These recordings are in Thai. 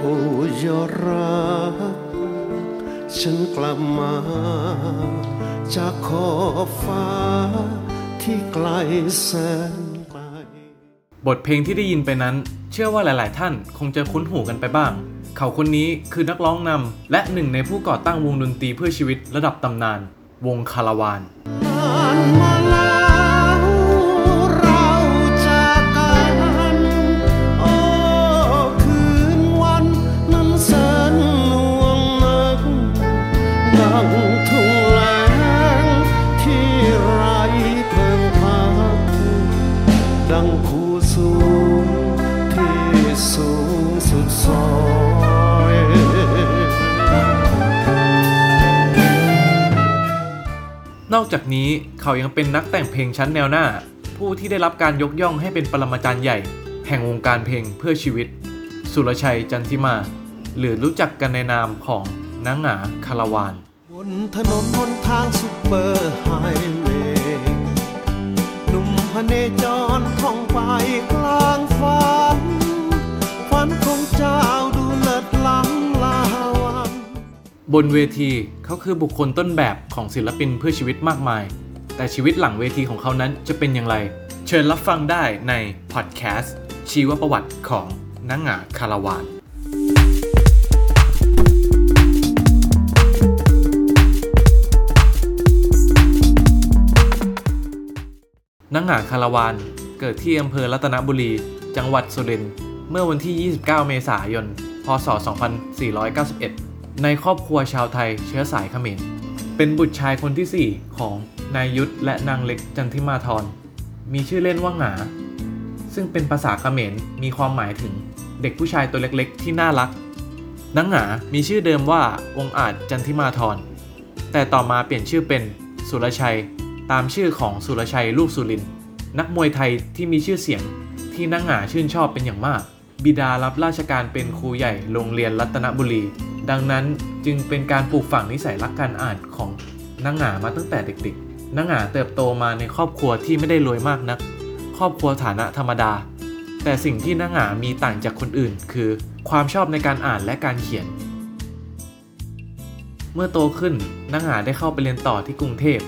โอ้ยอรักฉันกลับมา จากขอบฟ้าที่ไกลแสนไกล บทเพลงที่ได้ยินไปนั้น เชื่อว่าหลาย ๆ ท่านคงจะคุ้นหูกันไปบ้าง เขาคนนี้คือนักร้องนำและหนึ่งในผู้ก่อตั้งวงดนตรีเพื่อชีวิตระดับตำนาน วงคาราวาน อกจากนี้เขายังเป็นนักแต่งเพลงชั้นแนวหน้า ผู้ที่ได้รับการยกย่องให้เป็นปรมาจารย์ใหญ่ แห่งวงการเพลงเพื่อชีวิต สุรชัยจันทิมาธร หรือรู้จักกันในนามของน้าหงาคาราวานบนถนนบนทางซุปเปอร์ไฮเวย์หนุ่มพเนจร บนเวทีเขาคือบุคคลต้นแบบของศิลปินเพื่อชีวิตมากมาย แต่ชีวิตหลังเวทีของเขานั้นจะเป็นอย่างไร เชิญรับฟังได้ในพอดแคสต์ชีวประวัติของนางหงาคาราวานนางหงาคาราวานเกิดที่อำเภอรัตนบุรี จังหวัดสุรินทร์เมื่อวันที่ 29 เมษายน พศ 2491 ในครอบครัวชาวไทยเชื้อสายเขมร เป็นบุตรชายคนที่ 4 ของนายยุทธและนางเล็กจันทิมาธร มีชื่อเล่นว่าหงา ซึ่งเป็นภาษาเขมรมีความหมายถึงเด็กผู้ชายตัวเล็กๆ ที่น่ารักนางหงามีชื่อเดิมว่าองอาจจันทิมาธร แต่ต่อมาเปลี่ยนชื่อเป็นสุรชัย ตามชื่อของสุรชัยลูกสุริน นักมวยไทยที่มีชื่อเสียงที่นักหงาชื่นชอบเป็นอย่างมาก บิดารับราชการเป็นครูใหญ่โรงเรียนรัตนบุรี ดังนั้นจึงเป็นการปลูกฝังนิสัยรักการอ่านของนักหงามาตั้งแต่เด็กๆนักหงาเติบโตมาในครอบครัวที่ไม่ได้รวยมากนัก ครอบครัวฐานะธรรมดา แต่สิ่งที่นักหงามีต่างจากคนอื่น คือ ความชอบในการอ่านและการเขียน เมื่อโตขึ้นนักหาได้เข้าไปเรียนต่อที่กรุงเทพ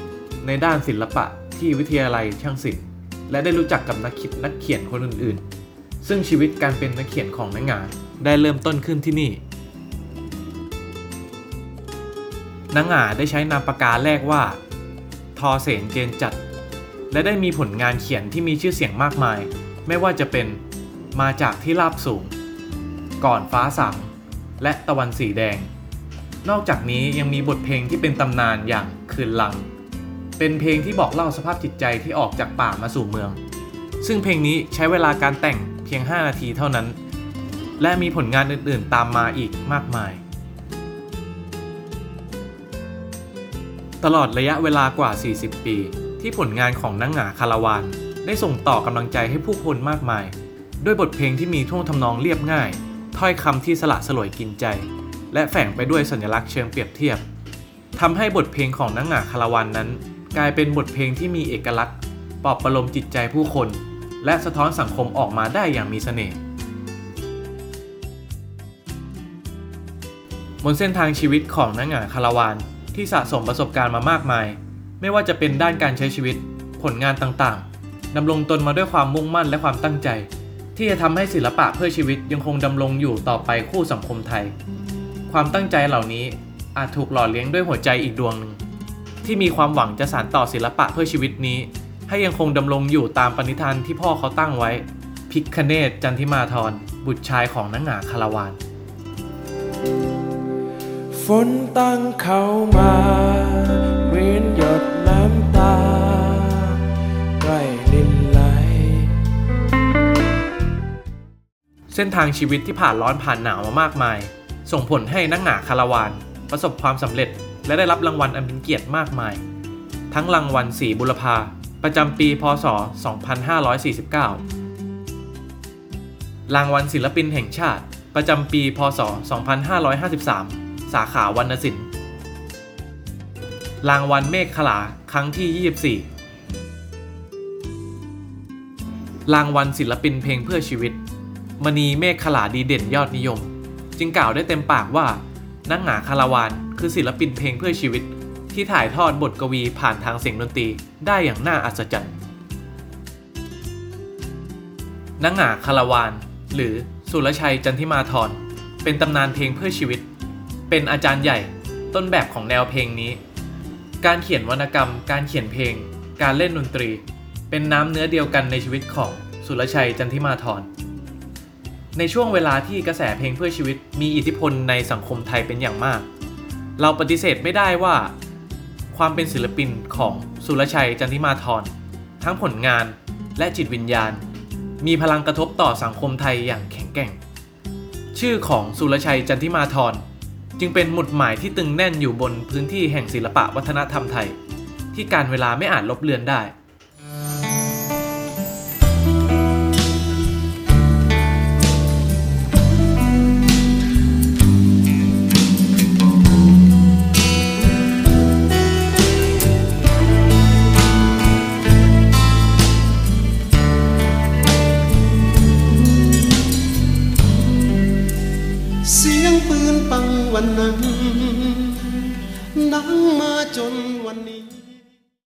ในด้านศิลปะที่วิทยาลัยช่างศิลป์และได้รู้จักกับนักคิดนักเขียนคนอื่นๆ ซึ่งชีวิตการเป็นนักเขียนของนักหงาได้เริ่มต้นขึ้นที่นี่นักหงาได้ใช้นามปากกาแรกว่า ทอเสนเจนจัด และได้มีผลงานเขียนที่มีชื่อเสียงมากมาย ไม่ว่าจะเป็นมาจากที่ราบสูง ก่อนฟ้าสางและตะวันสีแดง นอกจากนี้ยังมีบทเพลงที่เป็นตำนานอย่างคืนลัง เป็นเพลงที่บอกเล่าสภาพจิตใจที่ออกจากป่ามาสู่เมือง ซึ่งเพลงนี้ใช้เวลาการแต่ง พียง 5 นาทีเท่านั้น และมีผลงานอื่นๆตามมาอีกมากมาย ตลอดระยะเวลากว่า 40 ปี ที่ผลงานของนังหงาคาราวาน ได้ส่งต่อกำลังใจให้ผู้คนมากมาย ด้วยบทเพลงที่มีท่วงทำนองเรียบง่าย ถ้อยคำที่สละสลวยกินใจ และแฝงไปด้วยสัญลักษณ์เชิงเปรียบเทียบทำให้บทเพลงของนังหงาคาราวานนั้น กลายเป็นบทเพลงที่มีเอกลักษณ์ปลอบประโลมจิตใจผู้คน และสะท้อนสังคมออกมาได้อย่างมีเสน่ห์บนเส้นทางชีวิตของนังหงานคาราวานที่สะสมประสบการณ์มามากมาย ไม่ว่าจะเป็นด้านการใช้ชีวิต ผลงานต่างๆดำรงตนมาด้วยความมุ่งมั่นและความตั้งใจ ที่จะทำให้ศิลปะเพื่อชีวิตยังคงดำรงอยู่ต่อไปคู่สังคมไทย ความตั้งใจเหล่านี้อาจถูกหล่อเลี้ยงด้วยหัวใจอีกดวงหนึ่งที่มีความหวังจะสานต่อศิลปะเพื่อชีวิตนี้ ให้ยังคงดำรงอยู่ตามปณิธานที่พ่อเขาตั้งไว้ พิกคเนตจันทิมาธรบุตรชายของนังหงาคาราวาน ฝนตั้งเข้ามาเหมือนหยดน้ำตาใกล้ลินไหล เส้นทางชีวิตที่ผ่านร้อนผ่านหนาวมามากมาย ส่งผลให้นักหงาคาราวาน ประสบความสำเร็จและได้รับรางวัลอันเป็นเกียรติมากมาย ทั้งรางวัลสีบุรพา ประจำปี พศ 2549 รางวัลศิลปินแห่งชาติ ประจำปี พศ 2553 สาขาวรรณศิลป์ รางวัลเมฆขลา ครั้งที่ 24 รางวัลศิลปินเพลงเพื่อชีวิต มณีเมฆขลาดีเด่นยอดนิยม จึงกล่าวได้เต็มปากว่า นักหงาคาราวานคือศิลปินเพลงเพื่อชีวิต ที่ถ่ายทอดบทกวีผ่านทางเสียงดนตรีได้อย่างน่าอัศจรรย์นักหงาคาราวาน หรือสุรชัยจันทิมาธรเป็นตำนานเพลงเพื่อชีวิต เป็นอาจารย์ใหญ่ต้นแบบของแนวเพลงนี้ การเขียนวรรณกรรม การเขียนเพลง การเล่นดนตรี เป็นน้ำเนื้อเดียวกันในชีวิตของสุรชัยจันทิมาธรในช่วงเวลาที่กระแสเพลงเพื่อชีวิตมีอิทธิพลในสังคมไทยเป็นอย่างมาก เราปฏิเสธไม่ได้ว่า ความเป็นศิลปินของสุรชัยจันทิมาธรทั้งผลงานและจิตวิญญาณ มีพลังกระทบต่อสังคมไทยอย่างแข็งแกร่ง ชื่อของสุรชัยจันทิมาธรจึงเป็นหมุดหมายที่ตึงแน่นอยู่บนพื้นที่แห่งศิลปะวัฒนธรรมไทย ที่การเวลาไม่อาจลบเลือนได้ วันนั้นนั่งมาจนวันนี้